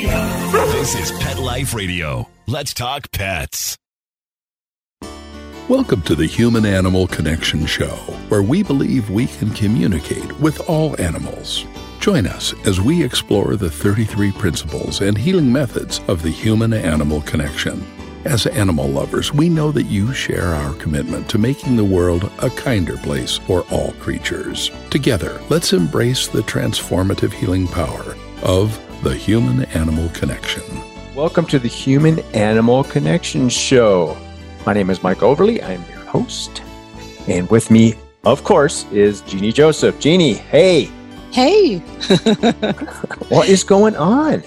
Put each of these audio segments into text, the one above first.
This is Pet Life Radio. Let's talk pets. Welcome to the Human Animal Connection Show, where we believe we can communicate with all animals. Join us as we explore the 33 principles and healing methods of the human animal connection. As animal lovers, we know that you share our commitment to making the world a kinder place for all creatures. Together, let's embrace the transformative healing power of the human animal connection. Welcome to the Human Animal Connection Show. My name is Mike Overly. I'm your host. And with me, of course, is Jeannie Joseph. Jeannie, hey. Hey. what is going on?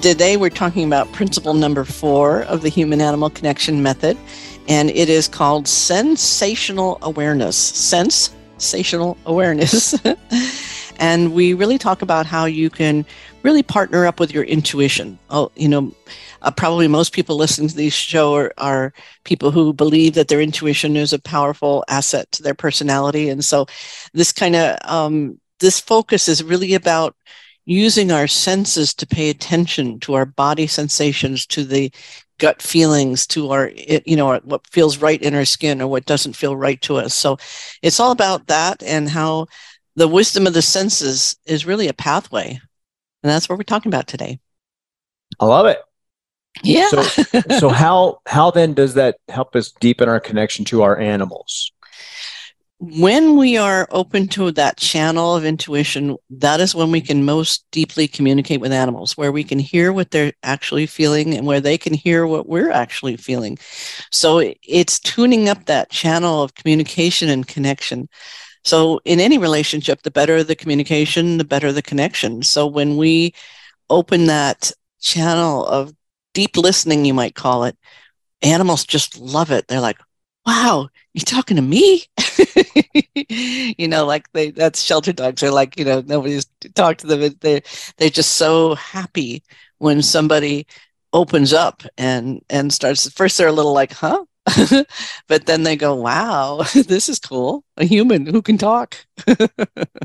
Today we're talking about principle number four of the human animal connection method, and it is called sensational awareness. Sensational awareness. and we really talk about how you can really partner up with your intuition. Oh, you know, uh, probably most people listening to this show are, are people who believe that their intuition is a powerful asset to their personality. And so this kind of, um, this focus is really about using our senses to pay attention to our body sensations, to the gut feelings, to our, you know, what feels right in our skin or what doesn't feel right to us. So it's all about that and how the wisdom of the senses is really a pathway. And that's what we're talking about today. I love it. Yeah. So, so how how then does that help us deepen our connection to our animals? when we are open to that channel of intuition, that is when we can most deeply communicate with animals, where we can hear what they're actually feeling and where they can hear what we're actually feeling. So it's tuning up that channel of communication and connection. So in any relationship, the better the communication, the better the connection. So when we open that channel of deep listening, you might call it, animals just love it. They're like, wow, you're talking to me? you know, like they that's shelter dogs are like, you know, nobody's talked to them. They they're just so happy when somebody opens up and and starts first they're a little like, huh? but then they go, wow, this is cool. A human who can talk.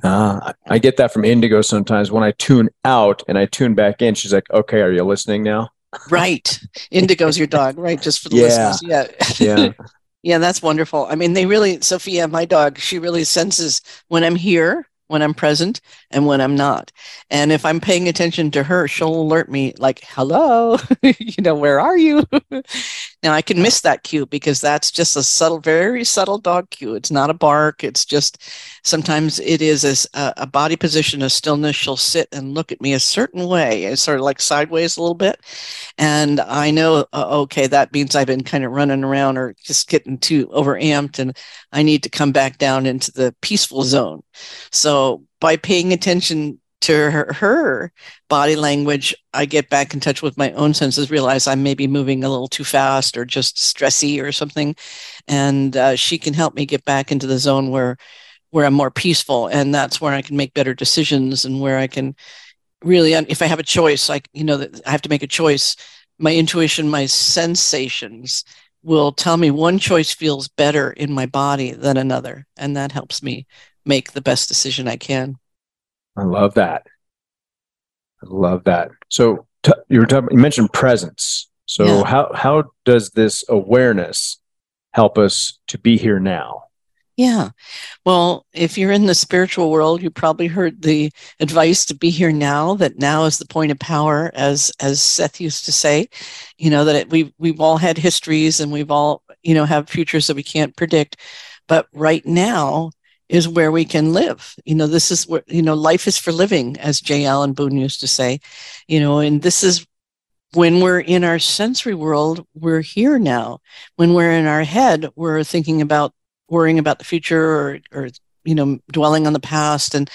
uh, I get that from Indigo sometimes when I tune out and I tune back in. She's like, okay, are you listening now? right. Indigo's your dog, right? Just for the yeah. listeners. Yeah. Yeah. Yeah, that's wonderful. I mean, they really, Sophia, my dog, she really senses when I'm here, when I'm present, and when I'm not. And if I'm paying attention to her, she'll alert me like, hello, you know, where are you? Now I can miss that cue because that's just a subtle, very subtle dog cue. It's not a bark. It's just sometimes it is a, a body position, a stillness. She'll sit and look at me a certain way, it's sort of like sideways a little bit. And I know, uh, okay, that means I've been kind of running around or just getting too overamped and I need to come back down into the peaceful zone. So by paying attention to her, her, body language, I get back in touch with my own senses, realize I'm maybe moving a little too fast or just stressy or something. And uh, she can help me get back into the zone where where I'm more peaceful. And that's where I can make better decisions and where I can really, if I have a choice, like, you know, I have to make a choice, my intuition, my sensations will tell me one choice feels better in my body than another. And that helps me make the best decision I can. I love that. I love that. So t- you were talking, you mentioned presence. So yeah. how how does this awareness help us to be here now? Yeah. Well, if you're in the spiritual world, you probably heard the advice to be here now, that now is the point of power, as as Seth used to say. You know, that it, we've we've all had histories and we've all, you know, have futures that we can't predict. But right now is where we can live. You know, this is where, you know, life is for living, as J. Allen Boone used to say. You know, and this is when we're in our sensory world, we're here now. When we're in our head, we're thinking about worrying about the future or, or you know dwelling on the past and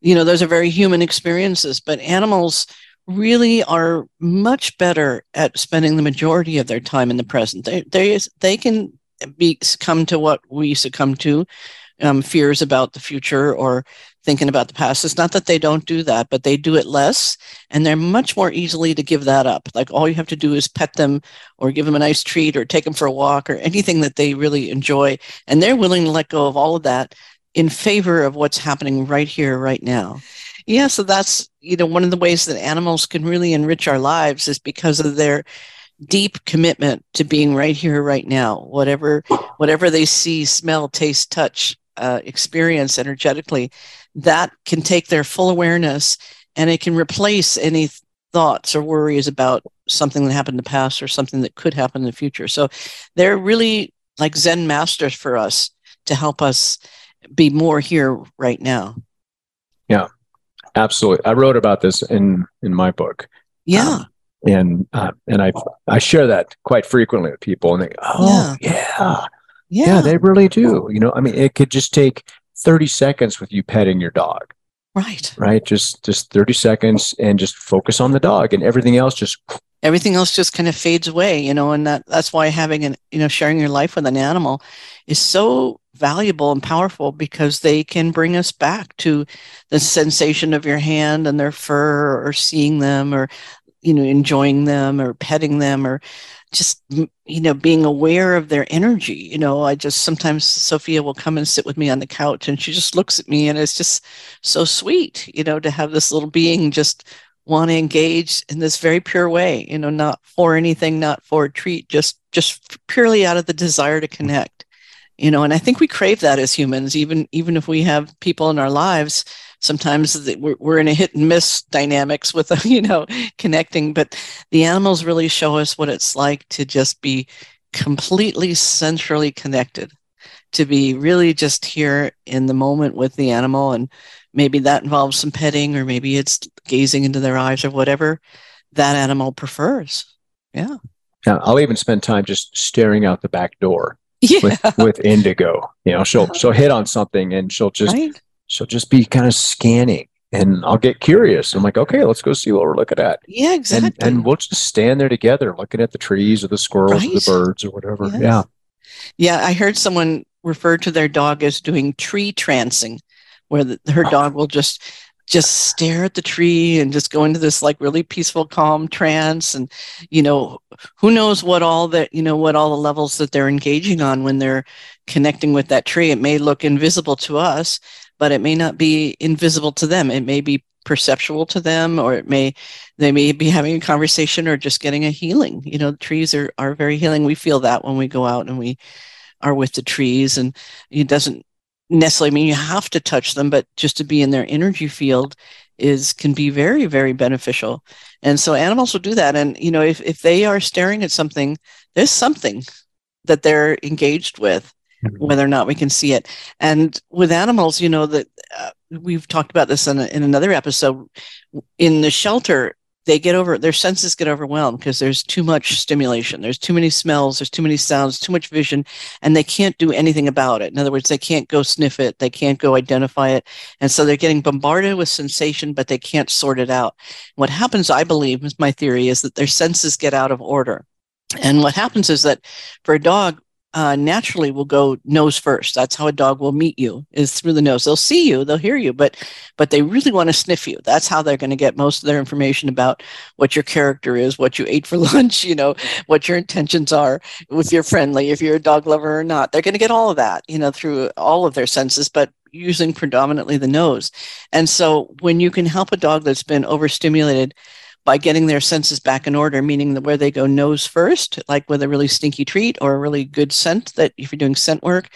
you know those are very human experiences but animals really are much better at spending the majority of their time in the present they they, they can be succumb to what we succumb to um, fears about the future or thinking about the past. It's not that they don't do that, but they do it less and they're much more easily to give that up. Like all you have to do is pet them or give them a nice treat or take them for a walk or anything that they really enjoy. And they're willing to let go of all of that in favor of what's happening right here, right now. Yeah, so that's you know, one of the ways that animals can really enrich our lives is because of their deep commitment to being right here, right now. Whatever, whatever they see, smell, taste, touch, uh, experience energetically, that can take their full awareness and it can replace any thoughts or worries about something that happened in the past or something that could happen in the future. So they're really like Zen masters for us to help us be more here right now. Yeah, absolutely. I wrote about this in in my book. Yeah. Um, and uh, and I I share that quite frequently with people, and they go, "Oh yeah. yeah, yeah, yeah, they really do." You know, I mean, it could just take thirty seconds with you petting your dog, right? Right, just just thirty seconds, and just focus on the dog, and everything else just everything else just kind of fades away. You know, and that that's why having an you know sharing your life with an animal is so valuable and powerful because they can bring us back to the sensation of your hand and their fur or seeing them or you know enjoying them or petting them or just you know being aware of their energy you know i just sometimes sophia will come and sit with me on the couch and she just looks at me and it's just so sweet you know to have this little being just want to engage in this very pure way you know not for anything not for a treat just just purely out of the desire to connect you know and i think we crave that as humans even even if we have people in our lives sometimes we're, we're in a hit and miss dynamics with you know connecting but the animals really show us what it's like to just be completely centrally connected to be really just here in the moment with the animal and maybe that involves some petting or maybe it's gazing into their eyes or whatever that animal prefers yeah yeah i'll even spend time just staring out the back door yeah. with, with indigo you know she'll she'll hit on something and she'll just right? She'll just be kind of scanning and I'll get curious. I'm like, okay, let's go see what we're looking at. Yeah, exactly. And, and we'll just stand there together looking at the trees or the squirrels right. or the birds or whatever. Yes. Yeah. Yeah. I heard someone refer to their dog as doing tree trancing, where the, her dog will just just stare at the tree and just go into this like really peaceful calm trance and you know who knows what all that you know what all the levels that they're engaging on when they're connecting with that tree it may look invisible to us but it may not be invisible to them. It may be perceptual to them or it may they may be having a conversation or just getting a healing. You know trees are are very healing. We feel that when we go out and we are with the trees and it doesn't necessarily mean you have to touch them, but just to be in their energy field is can be very very beneficial. And so animals will do that. And you know if, if they are staring at something there's something that they're engaged with. Whether or not we can see it. And with animals you know that uh, we've talked about this in, a, in another episode in the shelter they get over their senses get overwhelmed because there's too much stimulation. There's too many smells there's too many sounds too much vision and they can't do anything about it. In other words they can't go sniff it. They can't go identify it. And so they're getting bombarded with sensation but they can't sort it out. What happens i believe is my theory is that their senses get out of order. And what happens is that for a dog uh, naturally will go nose first. That's how a dog will meet you is through the nose. They'll see you, they'll hear you, but but they really want to sniff you. That's how they're going to get most of their information about what your character is, what you ate for lunch, you know, what your intentions are, if you're friendly, if you're a dog lover or not. They're going to get all of that, you know, through all of their senses, but using predominantly the nose. And so when you can help a dog that's been overstimulated by getting their senses back in order, meaning that where they go nose first, like with a really stinky treat or a really good scent that if you're doing scent work,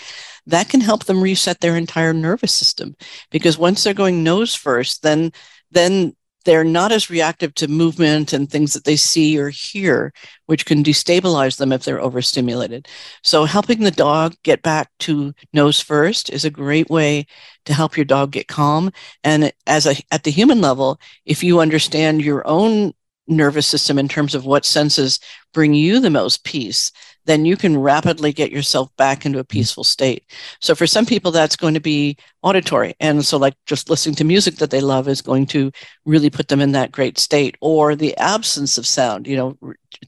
that can help them reset their entire nervous system. Because once they're going nose first, then then they're not as reactive to movement and things that they see or hear, which can destabilize them if they're overstimulated. So, helping the dog get back to nose first is a great way to help your dog get calm. And as a, at the human level, if you understand your own nervous system in terms of what senses bring you the most peace, then you can rapidly get yourself back into a peaceful state. So for some people, that's going to be auditory. And so, like, just listening to music that they love is going to really put them in that great state, or the absence of sound, you know,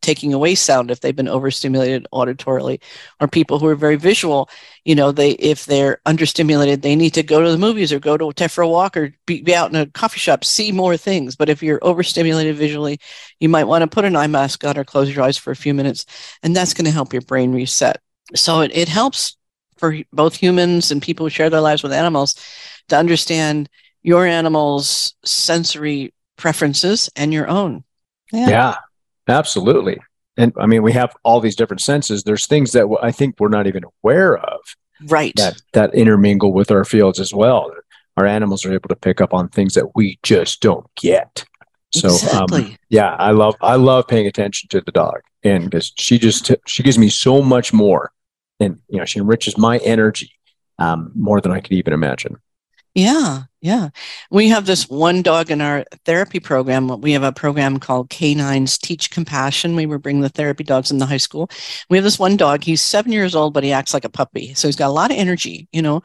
taking away sound if they've been overstimulated auditorily, or people who are very visual, you know, they, if they're understimulated, they need to go to the movies or go to Tefra walk or be, be out in a coffee shop, see more things. But if you're overstimulated visually, you might want to put an eye mask on or close your eyes for a few minutes, and that's going to help your brain reset. So it, it helps for both humans and people who share their lives with animals to understand your animal's sensory preferences and your own. Yeah. yeah, absolutely. And I mean, we have all these different senses. There's things that I think we're not even aware of, right? That that intermingle with our fields as well. Our animals are able to pick up on things that we just don't get. So, um, exactly. um, yeah, I love I love paying attention to the dog, and because she just she gives me so much more, and you know she enriches my energy um, more than I could even imagine. Yeah, yeah. We have this one dog in our therapy program. We have a program called Canines Teach Compassion. We were bringing the therapy dogs in the high school. We have this one dog. He's seven years old, but he acts like a puppy. So he's got a lot of energy, you know.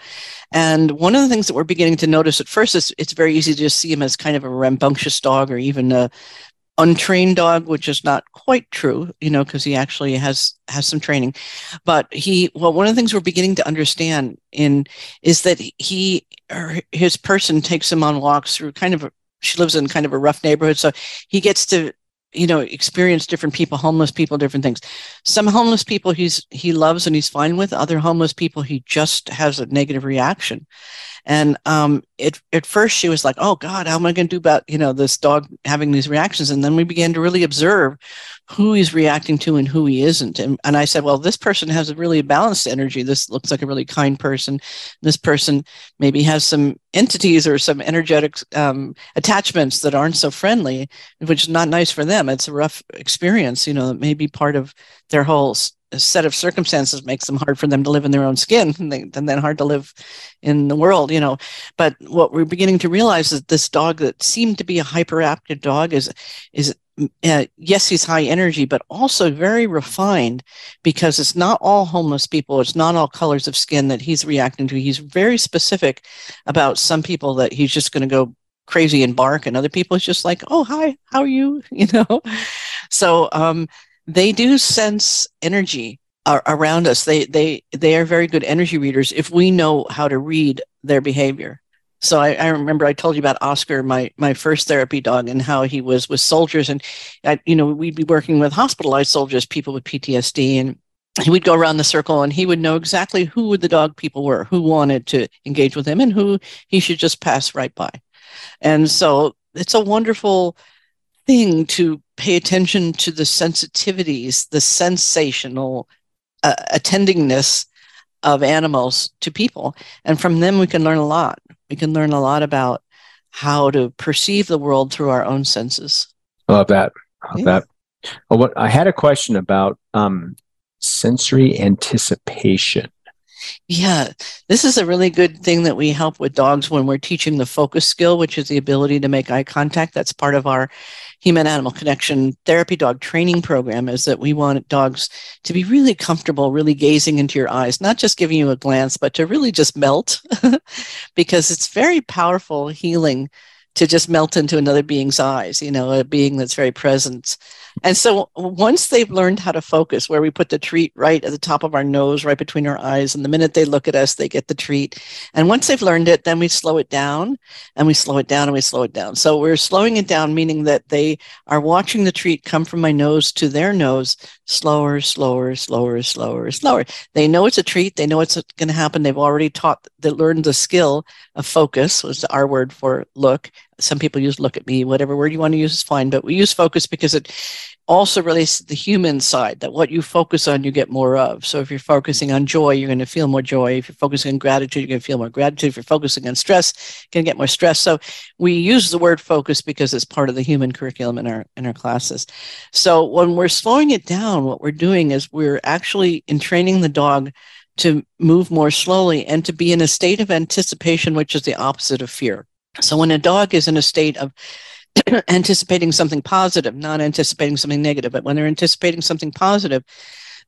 And one of the things that we're beginning to notice at first is it's very easy to just see him as kind of a rambunctious dog or even a untrained dog, which is not quite true, you know, because he actually has has some training. But he, well, one of the things we're beginning to understand in is that he or his person takes him on walks through kind of a, she lives in kind of a rough neighborhood, so he gets to you know experience different people homeless people different things some homeless people he's he loves and he's fine with other homeless people he just has a negative reaction and um, it, at first she was like, oh God, how am I going to do about, you know, this dog having these reactions? And then we began to really observe who he's reacting to and who he isn't. And, and I said, well, this person has a really balanced energy. This looks like a really kind person. This person maybe has some entities or some energetic um, attachments that aren't so friendly, which is not nice for them. It's a rough experience, you know, it may be part of their whole set of circumstances makes them hard for them to live in their own skin and, they, and then hard to live in the world you know. But what we're beginning to realize is this dog that seemed to be a hyperactive dog is is uh, yes he's high energy but also very refined because it's not all homeless people it's not all colors of skin that he's reacting to. He's very specific about some people that he's just going to go crazy and bark and other people it's just like oh hi how are you? You know? So um they do sense energy around us. They they they are very good energy readers if we know how to read their behavior. So I, I, remember I told you about Oscar, my my first therapy dog, and how he was with soldiers, and I, you know we'd be working with hospitalized soldiers, people with PTSD, and he would go around the circle, and he would know exactly who the dog people were, who wanted to engage with him, and who he should just pass right by. And so it's a wonderful thing to pay attention to the sensitivities, the sensational uh, attendingness of animals to people. And from them, we can learn a lot. We can learn a lot about how to perceive the world through our own senses. I love that. I love yeah. that. Well, what, I had a question about um, sensory anticipation. Yeah, this is a really good thing that we help with dogs when we're teaching the focus skill, which is the ability to make eye contact. That's part of our human animal connection therapy dog training program is that we want dogs to be really comfortable, really gazing into your eyes, not just giving you a glance, but to really just melt because it's very powerful healing to just melt into another being's eyes, you know, a being that's very present. And so once they've learned how to focus, where we put the treat right at the top of our nose, right between our eyes, and the minute they look at us, they get the treat. And once they've learned it, then we slow it down and we slow it down and we slow it down. So we're slowing it down, meaning that they are watching the treat come from my nose to their nose slower, slower, slower, slower, slower. They know it's a treat. They know it's going to happen. They've already taught, they learned the skill of focus, was our word for look. Some people use look at me, whatever word you want to use is fine, but we use focus because it also relates to the human side that what you focus on, you get more of. So if you're focusing on joy, you're going to feel more joy. If you're focusing on gratitude, you're going to feel more gratitude. If you're focusing on stress, you're going to get more stress. So we use the word focus because it's part of the human curriculum in our in our classes. So when we're slowing it down, what we're doing is we're actually in training the dog to move more slowly and to be in a state of anticipation, which is the opposite of fear. So when a dog is in a state of anticipating something positive, not anticipating something negative. But when they're anticipating something positive,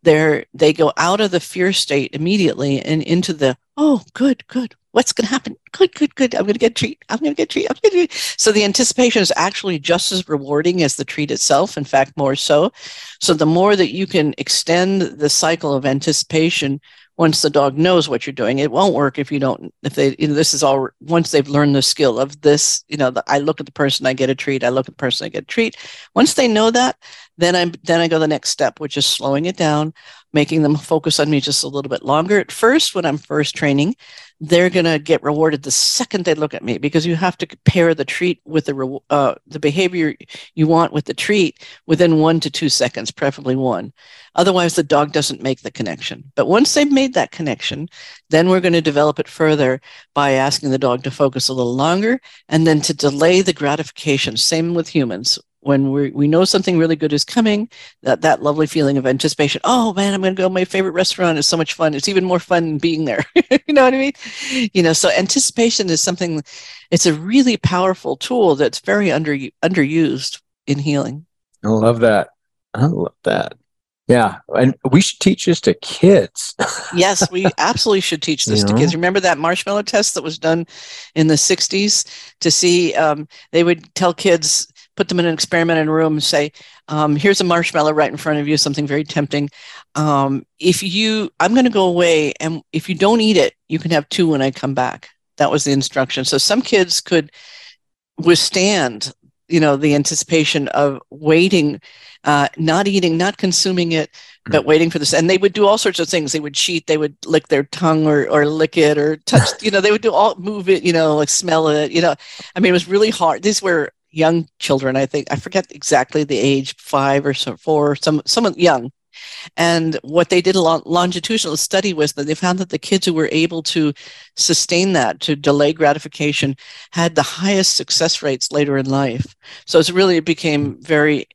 they're they go out of the fear state immediately and into the oh good good what's going to happen good good good i'm going to get treat i'm going to get treat i'm going to so the anticipation is actually just as rewarding as the treat itself in fact more so so the more that you can extend the cycle of anticipation once the dog knows what you're doing it won't work if you don't if they you know, this is all once they've learned the skill of this you know the, i look at the person i get a treat i look at the person i get a treat. Once they know that then I then I go the next step, which is slowing it down, making them focus on me just a little bit longer. At first, when I'm first training, they're going to get rewarded the second they look at me because you have to pair the treat with the uh, the behavior you want with the treat within one to two seconds, preferably one. Otherwise, the dog doesn't make the connection. But once they've made that connection, then we're going to develop it further by asking the dog to focus a little longer and then to delay the gratification. Same with humans when we we know something really good is coming, that that lovely feeling of anticipation. Oh man, I'm going to go. My favorite restaurant is so much fun. It's even more fun being there. you know what I mean? You know, so anticipation is something. It's a really powerful tool that's very under underused in healing. I love that. I love that. Yeah, and we should teach this to kids. yes, we absolutely should teach this you to know? kids. Remember that marshmallow test that was done in the '60s to see? Um, they would tell kids put them in an experiment in a room and say, um, here's a marshmallow right in front of you, something very tempting. Um, if you, I'm going to go away, and if you don't eat it, you can have two when I come back. That was the instruction. So some kids could withstand, you know, the anticipation of waiting, uh, not eating, not consuming it, hmm. but waiting for this. And they would do all sorts of things. They would cheat. They would lick their tongue or, or lick it or touch, you know, they would do all move it, you know, like smell it, you know, I mean, it was really hard. These were young children. I think I forget exactly the age, five or so, four, some someone young. And what they did a longitudinal study was that they found that the kids who were able to sustain that, to delay gratification, had the highest success rates later in life. So it's really it became very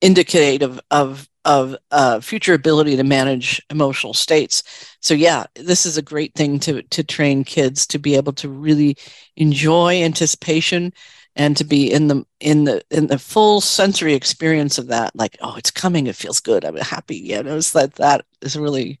indicative of of uh, future ability to manage emotional states. So yeah, this is a great thing to to train kids to be able to really enjoy anticipation and to be in the in the in the full sensory experience of that like oh it's coming. It feels good. I'm happy. Yeah it was that that is really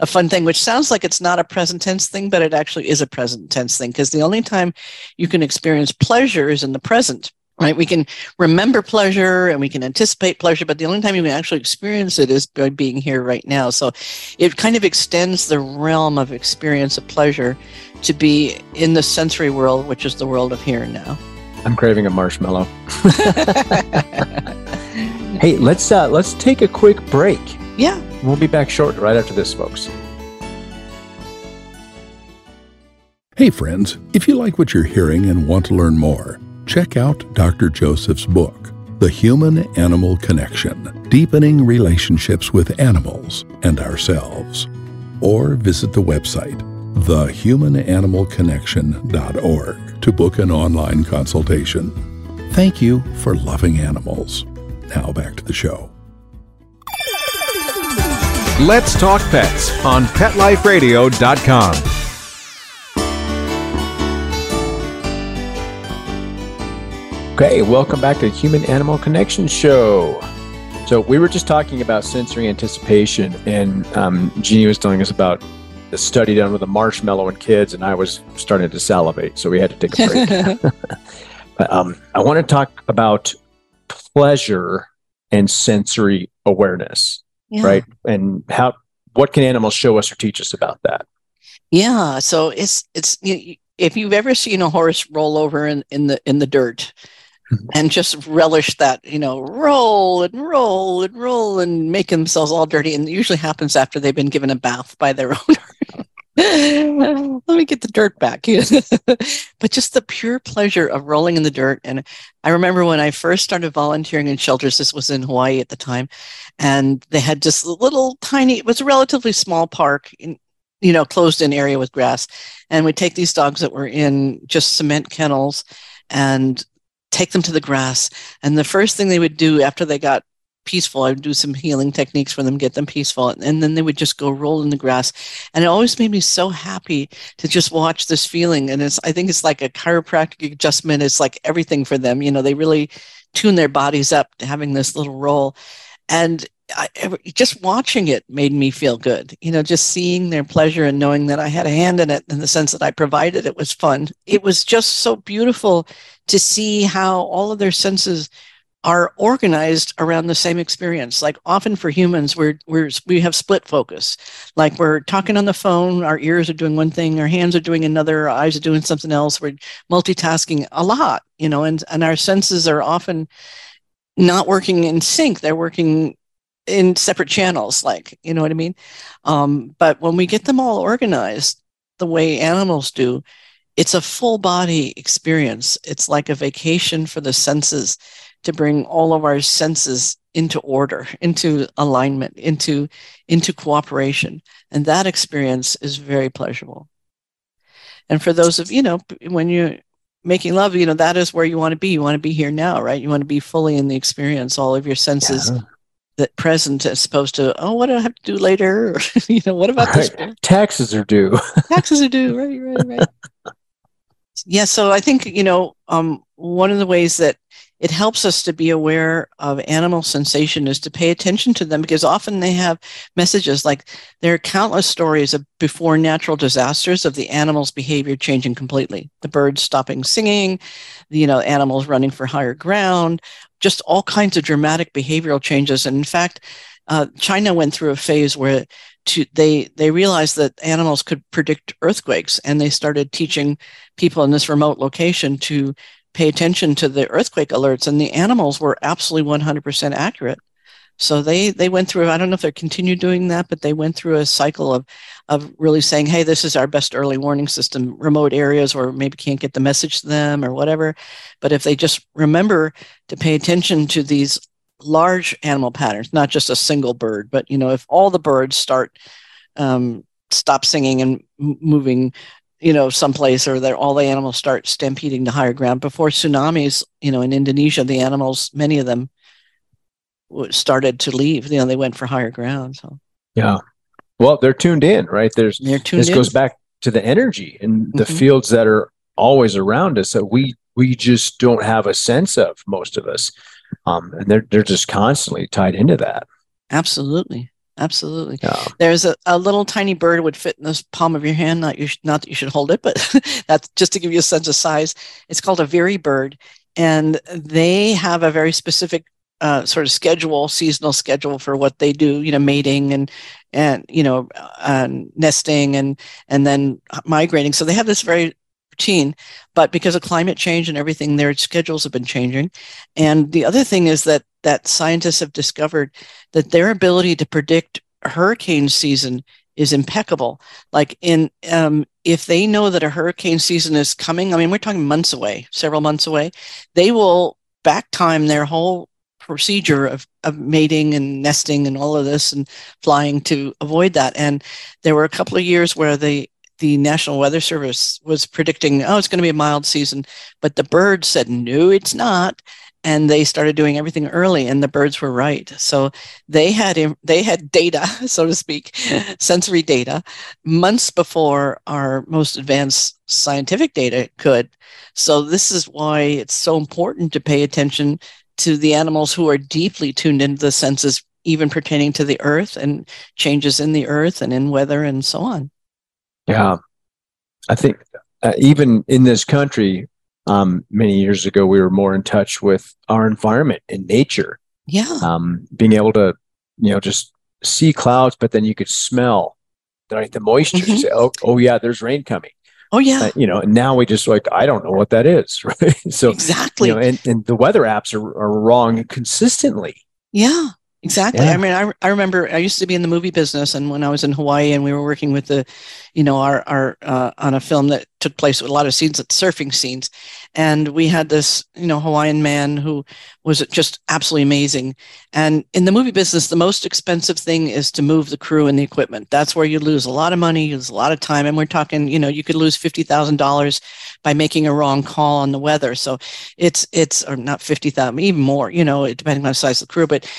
a fun thing which sounds like it's not a present tense thing but it actually is a present tense thing because the only time you can experience pleasure is in the present right? We can remember pleasure and we can anticipate pleasure but the only time you can actually experience it is by being here right now. So it kind of extends the realm of experience of pleasure to be in the sensory world which is the world of here and now I'm craving a marshmallow. hey, let's uh, let's take a quick break. Yeah. We'll be back short right after this, folks. Hey friends, if you like what you're hearing and want to learn more, check out Dr. Joseph's book, The Human Animal Connection Deepening Relationships with Animals and Ourselves. Or visit the website thehumananimalconnection.org to book an online consultation. Thank you for loving animals. Now back to the show. Let's talk pets on PetLifeRadio.com. Okay, welcome back to the Human Animal Connection Show. So we were just talking about sensory anticipation, and um, Jeannie was telling us about the study done with the marshmallow and kids, and I was starting to salivate, so we had to take a break. but um, I want to talk about pleasure and sensory awareness, yeah. right? And how what can animals show us or teach us about that? Yeah, so it's it's if you've ever seen a horse roll over in, in the in the dirt, and just relish that, you know, roll and roll and roll and make themselves all dirty. And it usually happens after they've been given a bath by their owner. Let me get the dirt back. but just the pure pleasure of rolling in the dirt. And I remember when I first started volunteering in shelters, this was in Hawaii at the time, and they had just a little tiny, it was a relatively small park in, you know, closed in area with grass. And we'd take these dogs that were in just cement kennels and take them to the grass. And the first thing they would do after they got peaceful, I would do some healing techniques for them, get them peaceful. And then they would just go roll in the grass. And it always made me so happy to just watch this feeling. And it's, I think it's like a chiropractic adjustment. It's like everything for them. You know, they really tune their bodies up to having this little roll. And I, just watching it made me feel good. You know, just seeing their pleasure and knowing that I had a hand in it in the sense that I provided it was fun. It was just so beautiful to see how all of their senses are organized around the same experience. Like often for humans, we're, we're, we have split focus. Like we're talking on the phone, our ears are doing one thing, our hands are doing another, our eyes are doing something else. We're multitasking a lot, you know, and, and our senses are often not working in sync. They're working in separate channels, like, you know what I mean? Um, but when we get them all organized the way animals do, it's a full body experience. It's like a vacation for the senses to bring all of our senses into order, into alignment, into, into cooperation. And that experience is very pleasurable. And for those of, you know, when you're making love, you know, that is where you want to be. You want to be here now, right? You want to be fully in the experience, all of your senses yeah. that present as opposed to, oh, what do I have to do later? you know, what about right. this? Taxes are due. Taxes are due, right, right, right. yeah. So I think, you know, um, one of the ways that it helps us to be aware of animal sensation is to pay attention to them because often they have messages like there are countless stories of before natural disasters of the animals behavior changing completely. The birds stopping singing you know animals running for higher ground just all kinds of dramatic behavioral changes. And in fact uh, china went through a phase where to, they they realized that animals could predict earthquakes and they started teaching people in this remote location to pay attention to the earthquake alerts and the animals were absolutely 100% accurate. So they they went through i don't know if they continue doing that but they went through a cycle of of really saying hey this is our best early warning system. Remote areas or maybe can't get the message to them or whatever. But if they just remember to pay attention to these large animal patterns not just a single bird but you know if all the birds start um, stop singing and moving you know, someplace or that all the animals start stampeding to higher ground. Before tsunamis, you know, in Indonesia, the animals, many of them started to leave. You know, they went for higher ground. So yeah, well, they're tuned in, right? There's they're tuned this in. goes back to the energy and the mm-hmm. fields that are always around us that we we just don't have a sense of most of us, um, and they're they're just constantly tied into that. Absolutely. Absolutely. Yeah. There's a, a little tiny bird would fit in the palm of your hand. Not you, not that you should hold it, but that's just to give you a sense of size. It's called a veery bird, and they have a very specific uh, sort of schedule, seasonal schedule for what they do. You know, mating and and you know, uh, nesting and and then migrating. So they have this very routine, but because of climate change and everything, their schedules have been changing. And the other thing is that that scientists have discovered that their ability to predict hurricane season is impeccable. Like in um, if they know that a hurricane season is coming, I mean we're talking months away, several months away, they will back time their whole procedure of, of mating and nesting and all of this and flying to avoid that. And there were a couple of years where the the National Weather Service was predicting, oh, it's going to be a mild season, but the birds said, no, it's not and they started doing everything early and the birds were right. So they had they had data so to speak sensory data months before our most advanced scientific data could. So this is why it's so important to pay attention to the animals who are deeply tuned into the senses even pertaining to the earth and changes in the earth and in weather and so on yeah i think uh, even in this country um, many years ago, we were more in touch with our environment and nature. Yeah. Um, being able to, you know, just see clouds, but then you could smell the, the moisture. Mm-hmm. Say, oh, oh, yeah, there's rain coming. Oh yeah. Uh, you know, and now we just like, I don't know what that is. Right. so exactly. You know, and, and the weather apps are, are wrong consistently. Yeah. Exactly. Yeah. I mean, I, I remember I used to be in the movie business, and when I was in Hawaii, and we were working with the, you know, our our uh, on a film that took place with a lot of scenes, at surfing scenes, and we had this, you know, Hawaiian man who was just absolutely amazing. And in the movie business, the most expensive thing is to move the crew and the equipment. That's where you lose a lot of money, you lose a lot of time, and we're talking, you know, you could lose fifty thousand dollars by making a wrong call on the weather. So it's it's or not fifty thousand, even more, you know, depending on the size of the crew, but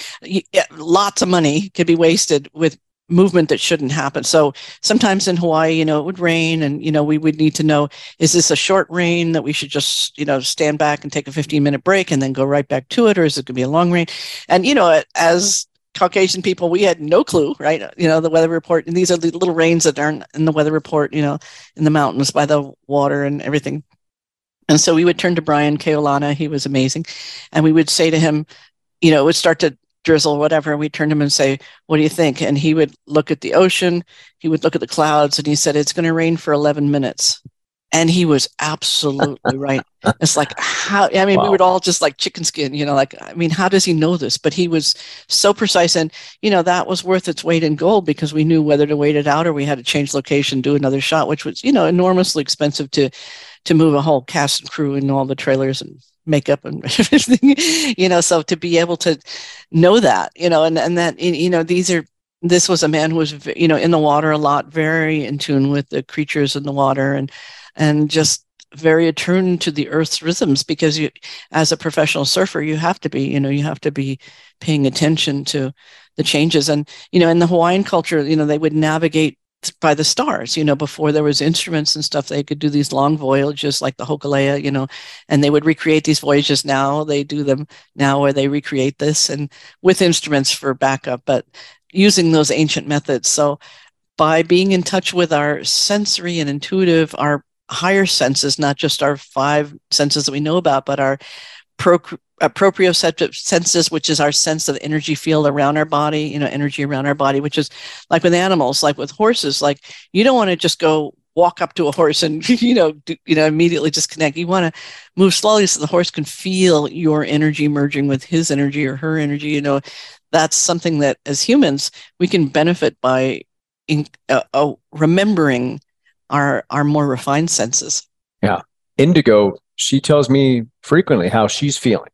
lots of money could be wasted with movement that shouldn't happen. So sometimes in Hawaii, you know, it would rain and, you know, we would need to know, is this a short rain that we should just, you know, stand back and take a 15 minute break and then go right back to it? Or is it going to be a long rain? And, you know, as Caucasian people, we had no clue, right? You know, the weather report, and these are the little rains that aren't in the weather report, you know, in the mountains by the water and everything. And so we would turn to Brian Keolana, he was amazing, and we would say to him, you know, it would start to drizzle, whatever. We turned him and say, "What do you think?" And he would look at the ocean. He would look at the clouds, and he said, "It's going to rain for 11 minutes." and he was absolutely right. It's like how I mean, wow. we would all just like chicken skin, you know, like I mean, how does he know this? But he was so precise, and you know that was worth its weight in gold because we knew whether to wait it out or we had to change location, do another shot, which was you know enormously expensive to to move a whole cast and crew and all the trailers and makeup and everything, you know. So to be able to know that, you know, and and that you know these are this was a man who was you know in the water a lot, very in tune with the creatures in the water and and just very attuned to the earth's rhythms because you as a professional surfer you have to be you know you have to be paying attention to the changes and you know in the hawaiian culture you know they would navigate by the stars you know before there was instruments and stuff they could do these long voyages like the hokulea you know and they would recreate these voyages now. They do them now where they recreate this and with instruments for backup but using those ancient methods. So by being in touch with our sensory and intuitive our higher senses, not just our five senses that we know about, but our pro, proprioceptive senses, which is our sense of energy field around our body, you know, energy around our body, which is like with animals, like with horses, like you don't want to just go walk up to a horse and you know do, you know immediately disconnect you want to move slowly so the horse can feel your energy merging with his energy or her energy you know that's something that as humans we can benefit by in, uh, uh, remembering our our more refined senses. Yeah. Indigo, she tells me frequently how she's feeling?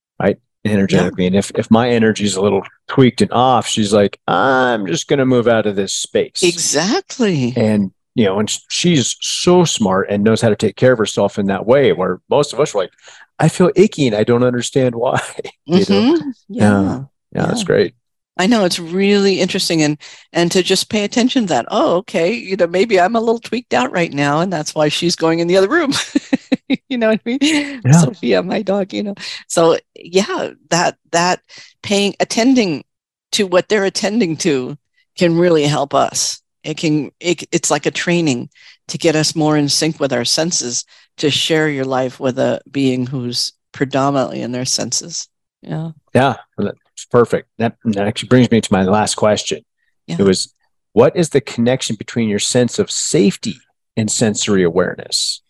Energetically. Yeah. And if if my energy is a little tweaked and off, she's like, I'm just gonna move out of this space. Exactly. And you know, and she's so smart and knows how to take care of herself in that way where most of us are like, I feel icky and I don't understand why. Mm-hmm. Yeah. yeah. yeah. Yeah, that's great. I know it's really interesting and and to just pay attention to that. Oh, okay, you know, maybe I'm a little tweaked out right now, and that's why she's going in the other room. you know what I mean? Yeah. Sophia, my dog, you know. So yeah, that that paying attending to what they're attending to can really help us. It can it, it's like a training to get us more in sync with our senses to share your life with a being who's predominantly in their senses. Yeah. Yeah, perfect. That, that actually brings me to my last question. Yeah. It was, what is the connection between your sense of safety and sensory awareness?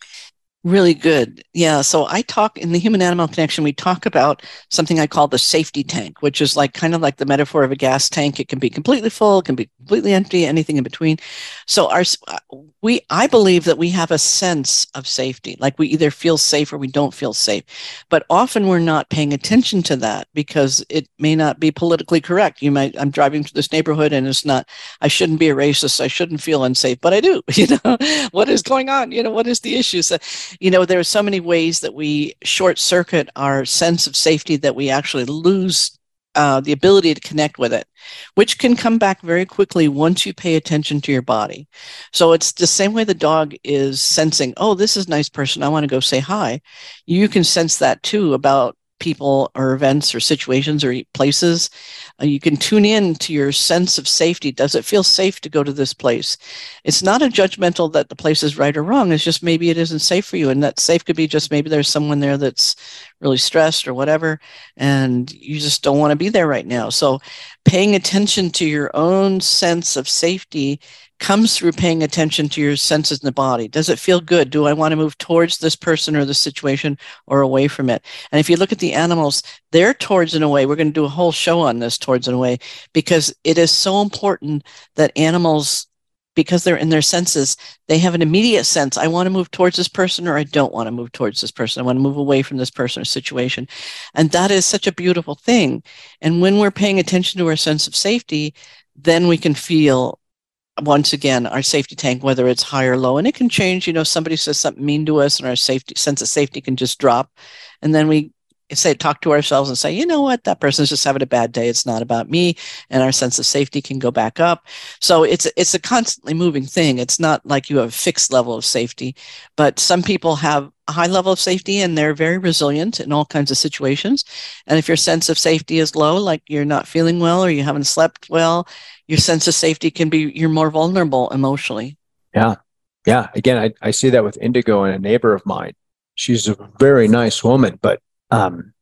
Really good. Yeah. So I talk in the human animal connection, we talk about something I call the safety tank, which is like kind of like the metaphor of a gas tank. It can be completely full, it can be completely empty, anything in between. So our uh, we I believe that we have a sense of safety. Like we either feel safe or we don't feel safe. But often we're not paying attention to that because it may not be politically correct. You might I'm driving through this neighborhood and it's not I shouldn't be a racist, I shouldn't feel unsafe, but I do. You know, what is going on? You know, what is the issue? So you know, there are so many ways that we short circuit our sense of safety that we actually lose uh, the ability to connect with it, which can come back very quickly once you pay attention to your body. So it's the same way the dog is sensing, oh, this is a nice person. I want to go say hi. You can sense that too about people or events or situations or places. Uh, you can tune in to your sense of safety. Does it feel safe to go to this place? It's not a judgmental that the place is right or wrong. It's just maybe it isn't safe for you. And that safe could be just maybe there's someone there that's really stressed or whatever, and you just don't want to be there right now. So paying attention to your own sense of safety comes through paying attention to your senses in the body. Does it feel good? Do I want to move towards this person or the situation or away from it? And if you look at the animals, they're towards and away. We're going to do a whole show on this towards and away because it is so important that animals because they're in their senses, they have an immediate sense I want to move towards this person or I don't want to move towards this person. I want to move away from this person or situation. And that is such a beautiful thing. And when we're paying attention to our sense of safety, then we can feel once again our safety tank whether it's high or low and it can change you know somebody says something mean to us and our safety sense of safety can just drop. And then we say talk to ourselves and say you know what? That person's just having a bad day. It's not about me. And our sense of safety can go back up. So it's it's a constantly moving thing. It's not like you have a fixed level of safety but some people have a high level of safety and they're very resilient in all kinds of situations. And if your sense of safety is low like you're not feeling well or you haven't slept well your sense of safety can be you're more vulnerable emotionally yeah yeah again i, I see that with indigo and a neighbor of mine she's a very nice woman but um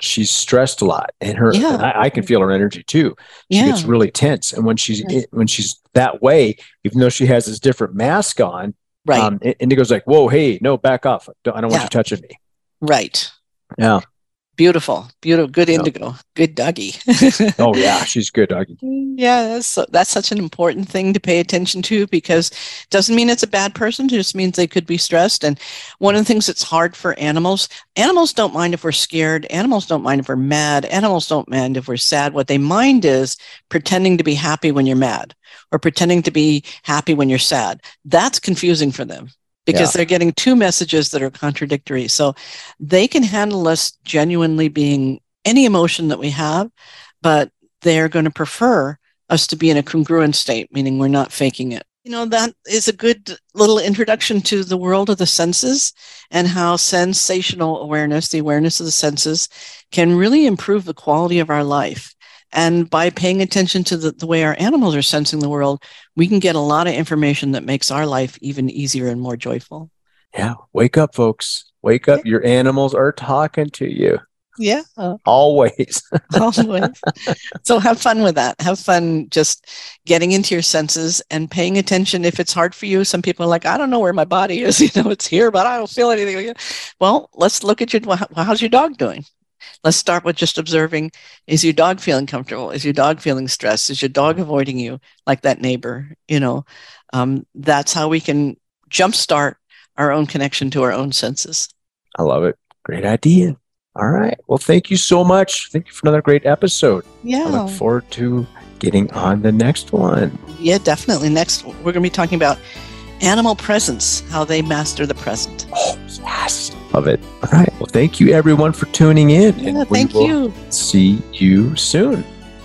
she's stressed a lot and her yeah. and I, I, can feel her energy too she yeah. gets really tense and when she's yeah. when she's that way even though she has this different mask on Right. Um, I- Indigo's like, whoa, hey, no, back off. Don't, I don't want you touching me. right. Yeah. Beautiful. Beautiful. Good Yeah. indigo. Good doggy. Oh yeah, she's good, doggy. Yeah, that's, that's such an important thing to pay attention to because it doesn't mean it's a bad person. It just means they could be stressed. And one of the things that's hard for animals, animals don't mind if we're scared. Animals don't mind if we're mad. Animals don't mind if we're sad. What they mind is pretending to be happy when you're mad or pretending to be happy when you're sad. That's confusing for them because Yeah. they're getting two messages that are contradictory. So they can handle us genuinely being any emotion that we have, but they're going to prefer us to be in a congruent state, meaning we're not faking it. You know, that is a good little introduction to the world of the senses and how sensational awareness, the awareness of the senses, can really improve the quality of our life. And by paying attention to the, the way our animals are sensing the world, we can get a lot of information that makes our life even easier and more joyful. Yeah. Wake up, folks. Wake up. Your animals are talking to you Yeah. always. Always. so have fun with that. Have fun just getting into your senses and paying attention. If it's hard for you, some people are like, I don't know where my body is. You know, it's here, but I don't feel anything. Well, let's look at your, well, how's your dog doing? Let's start with just observing is your dog feeling comfortable? Is your dog feeling stressed? Is your dog avoiding you like that neighbor? You know, um, that's how we can jumpstart our own connection to our own senses. I love it. Great idea. All right. Well, thank you so much. Thank you for another great episode. Yeah. I look forward to getting on the next one. Yeah, definitely. Next, we're going to be talking about animal presence, how they master the present. Oh, yes. Love it. All right. Well, thank you everyone for tuning in. Yeah, we thank will you. See you soon.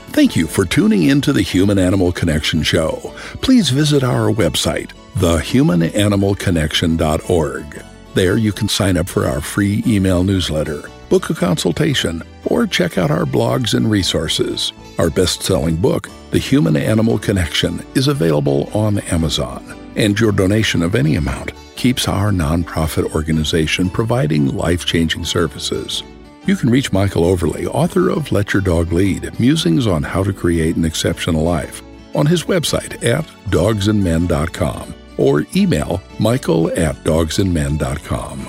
Thank you for tuning in to the Human Animal Connection Show. Please visit our website, thehumananimalconnection.org. There you can sign up for our free email newsletter, book a consultation, or check out our blogs and resources. Our best selling book, The Human Animal Connection, is available on Amazon, and your donation of any amount keeps our nonprofit organization providing life changing services. You can reach Michael Overley, author of Let Your Dog Lead Musings on How to Create an Exceptional Life, on his website at dogsandmen.com or email michael at dogsandmen.com.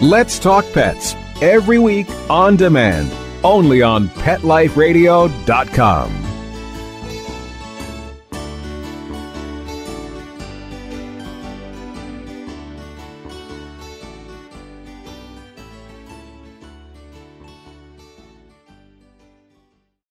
Let's Talk Pets every week on demand, only on PetLifeRadio.com.